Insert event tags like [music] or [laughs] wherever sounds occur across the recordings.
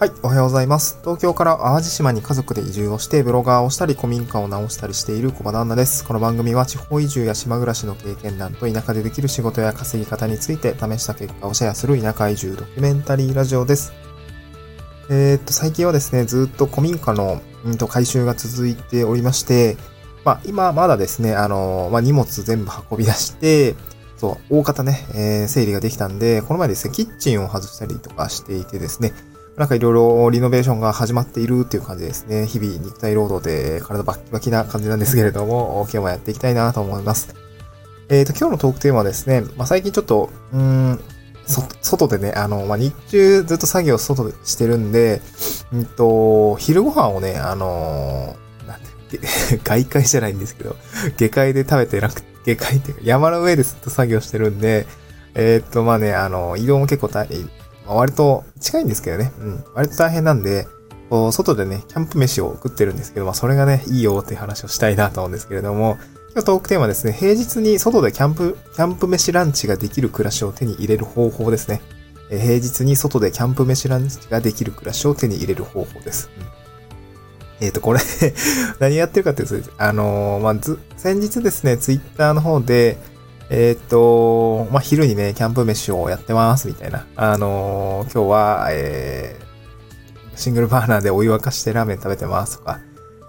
はい、おはようございます。東京から淡路島に家族で移住をしてブロガーをしたり古民家を直したりしている小場旦那です。この番組は地方移住や島暮らしの経験談と田舎でできる仕事や稼ぎ方について試した結果をシェアする田舎移住ドキュメンタリーラジオです。えー、っと、最近はですね、ずっと古民家の、うんと、回収が続いておりまして、まあ、今まだですね、あの、まあ、荷物全部運び出して、そう、大方ね、えー、整理ができたんで、この前ですね、キッチンを外したりとかしていてですね、なんかいろいろリノベーションが始まっているっていう感じですね。日々肉体労働で体バッキバキな感じなんですけれども、[laughs] 今日もやっていきたいなと思います。えっ、ー、と、今日のトークテーマはですね、まあ、最近ちょっと、うん、外でね、あの、まあ、日中ずっと作業外でしてるんで、うんと、昼ご飯をね、あのなんて、[laughs] 外界じゃないんですけど、下界で食べてなくて、下界っていうか山の上でずっと作業してるんで、えっ、と、まあね、あの、移動も結構大変、まあ、割と近いんですけどね。うん。割と大変なんで、こう、外でね、キャンプ飯を食ってるんですけど、まあ、それがね、いいよっていう話をしたいなと思うんですけれども、今日トークテーマですね、平日に外でキャンプ、キャンプ飯ランチができる暮らしを手に入れる方法ですね。え平日に外でキャンプ飯ランチができる暮らしを手に入れる方法です。うん、えっ、ー、と、これ [laughs] 何やってるかっていうと、あのー、まあ、ず、先日ですね、ツイッターの方で、えー、っと、まあ、昼にね、キャンプ飯をやってます、みたいな。あのー、今日は、えー、シングルバーナーでお湯沸かしてラーメン食べてますとか、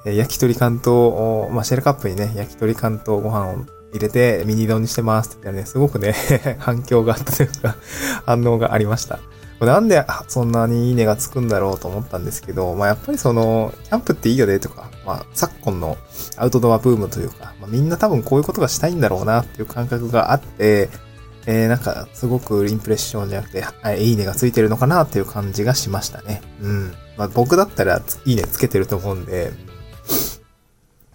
え、焼き鳥関東、まあ、シェルカップにね、焼き鳥関東ご飯を入れてミニ丼にしてますってね、すごくね [laughs] 反響があったというか [laughs] 反応がありました。なんでそんなにいいねがつくんだろうと思ったんですけど、まあやっぱりその、キャンプっていいよねとか、まあ昨今のアウトドアブームというか、みんな多分こういうことがしたいんだろうなっていう感覚があって、えー、なんかすごくインプレッションじゃなくて、いいねがついてるのかなっていう感じがしましたね。うん。まあ僕だったらいいねつけてると思うんで、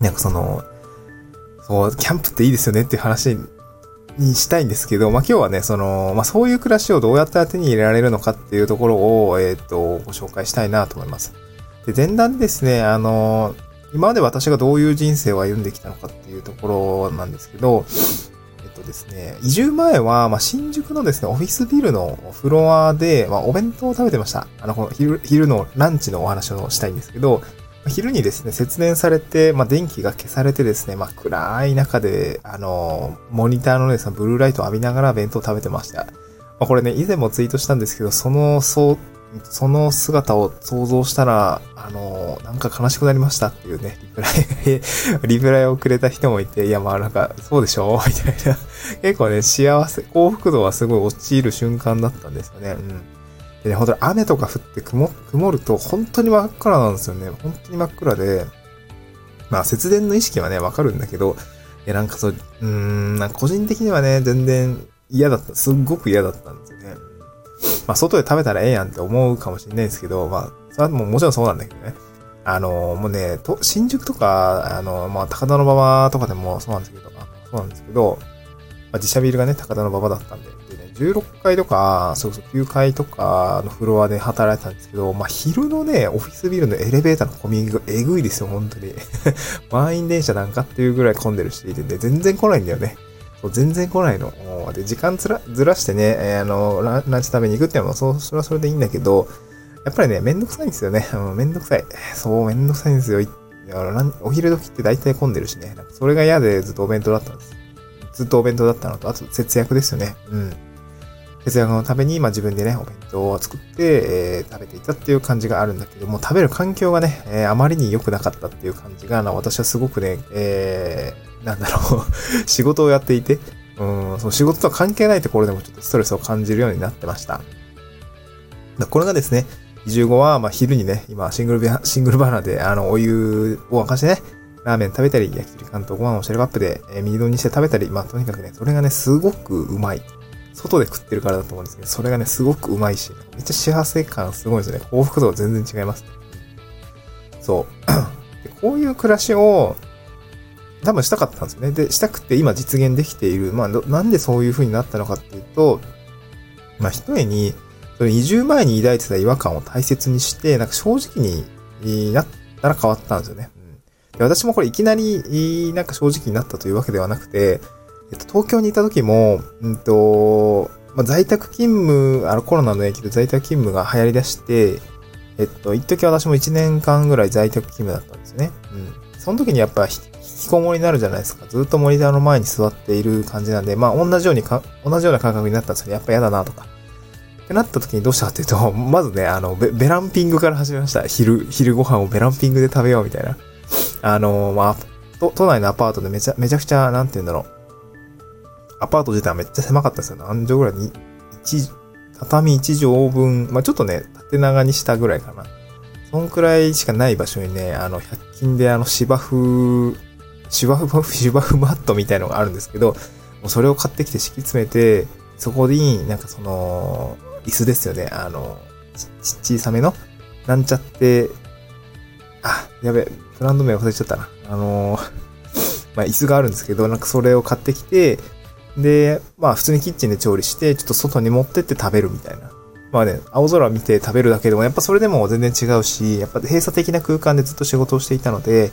なんかその、そう、キャンプっていいですよねっていう話にしたいんですけど、まあ、今日はね、その、まあ、そういう暮らしをどうやったら手に入れられるのかっていうところを、えっ、ー、と、ご紹介したいなと思います。で、前段ですね、あの、今まで私がどういう人生を歩んできたのかっていうところなんですけど、えっとですね、移住前は、まあ、新宿のですね、オフィスビルのフロアで、まあ、お弁当を食べてました。あの、この昼、昼のランチのお話をしたいんですけど、昼にですね、節電されて、まあ、電気が消されてですね、まあ、暗い中で、あの、モニターのですね、ブルーライトを浴びながら弁当を食べてました。まあ、これね、以前もツイートしたんですけど、その、そう、その姿を想像したら、あの、なんか悲しくなりましたっていうね、リプライ、[laughs] リプライをくれた人もいて、いや、まあなんか、そうでしょうみたいな。[laughs] 結構ね、幸せ、幸福度はすごい陥る瞬間だったんですよね。うん。でね、本当に雨とか降って曇曇ると本当に真っ暗なんですよね。本当に真っ暗で、まあ節電の意識はね、わかるんだけど、いやなんかそう、うーん、個人的にはね、全然嫌だった。すっごく嫌だったんですよね。まあ外で食べたらええやんって思うかもしれないですけど、まあ、それはもうもちろんそうなんだけどね。あの、もうね、と新宿とか、あの、まあ高田馬場とかでもそうなんですけど、そうなんですけど、まあ、自社ビルがね、高田馬場だったんで、でね、16階とか、そうそう9階とかのフロアで働いてたんですけど、まあ、昼のね、オフィスビルのエレベーターのコミュニがえぐいですよ、本当に。[laughs] 満員電車なんかっていうぐらい混んでるし、で、ね、全然来ないんだよね。そう全然来ないの。で、時間ずらずらしてね、えー、あのラ、ランチ食べに行くってのも、そそれはそれでいいんだけど、やっぱりね、めんどくさいんですよね。[laughs] うん、めんどくさい。そう、めんどくさいんですよ。お昼時って大体混んでるしね。それが嫌でずっとお弁当だったんです。ずっとお弁当だったのと、あと節約ですよね。うん。節約のために、まあ自分でね、お弁当を作って、えー、食べていたっていう感じがあるんだけども、食べる環境がね、えー、あまりに良くなかったっていう感じが、私はすごくね、えー、なんだろう [laughs] 仕事をやっていて、うん、その仕事とは関係ないところでもちょっとストレスを感じるようになってました。これがですね、移住後は、まあ昼にね、今シングル [laughs] シングルバーナーで、あの、お湯を沸かしてね、ラーメン食べたり、焼き鳥関東ご飯をシェルカップで、えー、ミドにして食べたり、まあとにかくね、それがね、すごくうまい。外で食ってるからだと思うんですけど、それがね、すごくうまいし、めっちゃ幸せ感すごいですね。幸福度全然違います。そう。[clears throat] こういう暮らしを、多分したかったんですよね。で、したくて今実現できている。まあ、なんでそういう風になったのかっていうと、まあ、一重に、その移住前に抱いてた違和感を大切にして、なんか正直になったら変わったんですよね。うん、で私もこれいきなり、なんか正直になったというわけではなくて、えっと、東京にいた時も、うんと、まあ、在宅勤務、あのコロナの影響で在宅勤務が流行り出して、えっと、一時私も1年間ぐらい在宅勤務だったんですね。うん。その時にやっぱ引きこもりになるじゃないですか。ずっとモニターの前に座っている感じなんで、まあ同じようにか、同じような感覚になったんですけど、やっぱ嫌だなとか。ってなった時にどうしたかっていうと、[laughs] まずね、あの、ベベランピングから始めました。昼、昼ご飯をベランピングで食べようみたいな。あの、まあ、都都内のアパートでめちゃ、めちゃくちゃ、なんて言うんだろう。アパート自体はめっちゃ狭かったですよ。何畳ぐらい？に、一、畳1畳分、まあちょっとね、縦長にしたぐらいかな。そんくらいしかない場所にね、あの、100均であの芝生、芝生、[laughs] 芝生マットみたいのがあるんですけど、もうそれを買ってきて敷き詰めて、そこになんかその、椅子ですよね。あの、ち、小さめの、なんちゃって、あ、やべ、ブランド名忘れちゃったな。あの [laughs] まあ、椅子があるんですけど、なんかそれを買ってきて、で、まあ普通にキッチンで調理して、ちょっと外に持ってって食べるみたいな。まあね、青空見て食べるだけでも、やっぱそれでも全然違うし、やっぱ閉鎖的な空間でずっと仕事をしていたので、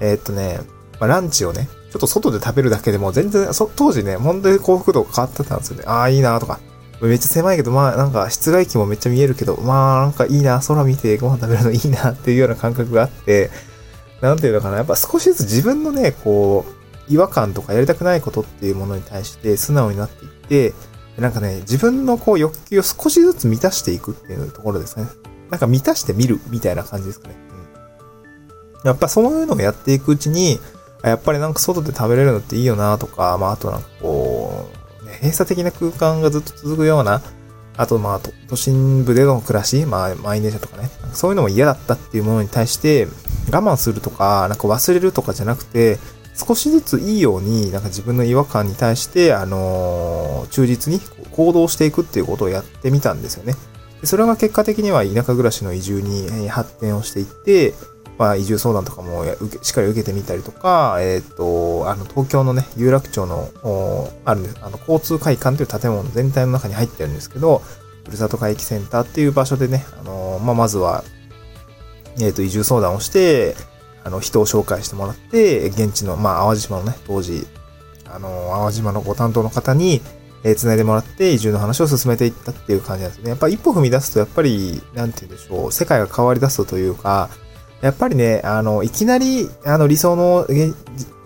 えー、っとね、まあ、ランチをね、ちょっと外で食べるだけでも全然、そ当時ね、本当に幸福度が変わってたんですよね。ああ、いいなとか。めっちゃ狭いけど、まあなんか室外機もめっちゃ見えるけど、まあなんかいいな、空見てご飯食べるのいいなっていうような感覚があって、なんていうのかな、やっぱ少しずつ自分のね、こう、違和感とかやりたくないことっていうものに対して素直になっていって、なんかね、自分のこう欲求を少しずつ満たしていくっていうところですね。なんか満たしてみるみたいな感じですかね。うん。やっぱそういうのをやっていくうちに、やっぱりなんか外で食べれるのっていいよなとか、まああとなんかこう、ね、閉鎖的な空間がずっと続くような、あとまあ都心部での暮らし、まあ満員電車とかね、そういうのも嫌だったっていうものに対して我慢するとか、なんか忘れるとかじゃなくて、少しずついいように、なんか自分の違和感に対して、あのー、忠実に行動していくっていうことをやってみたんですよね。でそれが結果的には田舎暮らしの移住に発展をしていって、まあ、移住相談とかもしっかり受けてみたりとか、えっ、ー、と、あの、東京のね、有楽町の、あるんです、あの、交通会館という建物全体の中に入ってるんですけど、ふるさと回帰センターっていう場所でね、あのまあ、まずは、えっ、ー、と、移住相談をして、あの、人を紹介してもらって、現地の、まあ、淡路島のね、当時、あの、淡路島のご担当の方に、えー、繋いでもらって移住の話を進めていったっていう感じなんですね。やっぱ一歩踏み出すと、やっぱり、なんて言うんでしょう、世界が変わり出すというか、やっぱりね、あの、いきなり、あの、理想の、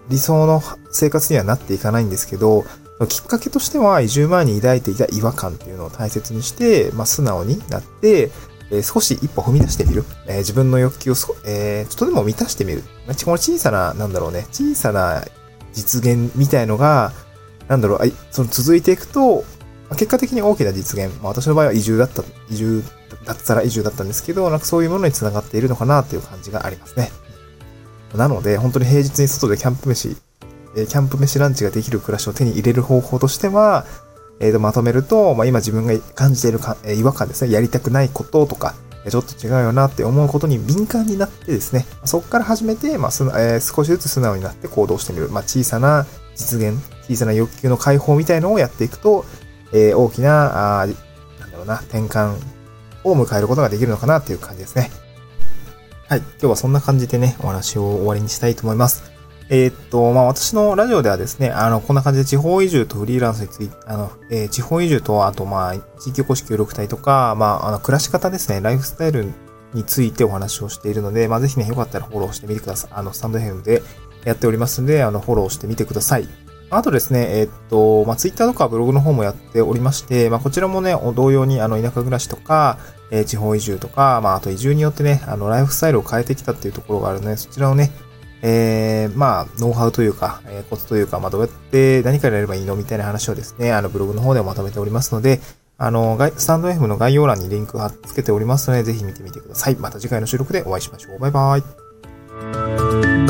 理想の生活にはなっていかないんですけど、きっかけとしては、移住前に抱いていた違和感っていうのを大切にして、まあ、素直になって、えー、少し一歩踏み出してみる。えー、自分の欲求をえー、ちょっとでも満たしてみる。この小さな、なんだろうね、小さな実現みたいのが、なんだろう、その続いていくと、結果的に大きな実現。まあ私の場合は移住だった、移住だったら移住だったんですけど、なんかそういうものに繋がっているのかなっていう感じがありますね。なので、本当に平日に外でキャンプ飯、えキャンプ飯ランチができる暮らしを手に入れる方法としては、えー、とまとめると、まあ、今自分が感じているか、え、違和感ですね。やりたくないこととか、ちょっと違うよなって思うことに敏感になってですね、そこから始めて、まあすえー、少しずつ素直になって行動してみる。まあ、小さな実現、小さな欲求の解放みたいのをやっていくと、えー、大きな、あなんだろうな、転換を迎えることができるのかなっていう感じですね。はい。今日はそんな感じでね、お話を終わりにしたいと思います。えー、っと、まあ、私のラジオではですね、あの、こんな感じで地方移住とフリーランスについて、あの、えー、地方移住と、あと、まあ、地域おこし協力隊とか、まあ、あの、暮らし方ですね、ライフスタイルについてお話をしているので、まあ、ぜひね、よかったらフォローしてみてください。あの、スタンドヘムでやっておりますんで、あの、フォローしてみてください。あとですね、えー、っと、まあ、ツイッターとかブログの方もやっておりまして、まあ、こちらもね、同様に、あの、田舎暮らしとか、えー、地方移住とか、まあ、あと移住によってね、あの、ライフスタイルを変えてきたっていうところがあるので、そちらをね、えー、まあ、ノウハウというか、えー、コツというか、まあ、どうやって何からやればいいのみたいな話をですね、あの、ブログの方でまとめておりますので、あの、スタンド F の概要欄にリンク貼っ付けておりますので、ぜひ見てみてください。また次回の収録でお会いしましょう。バイバイ。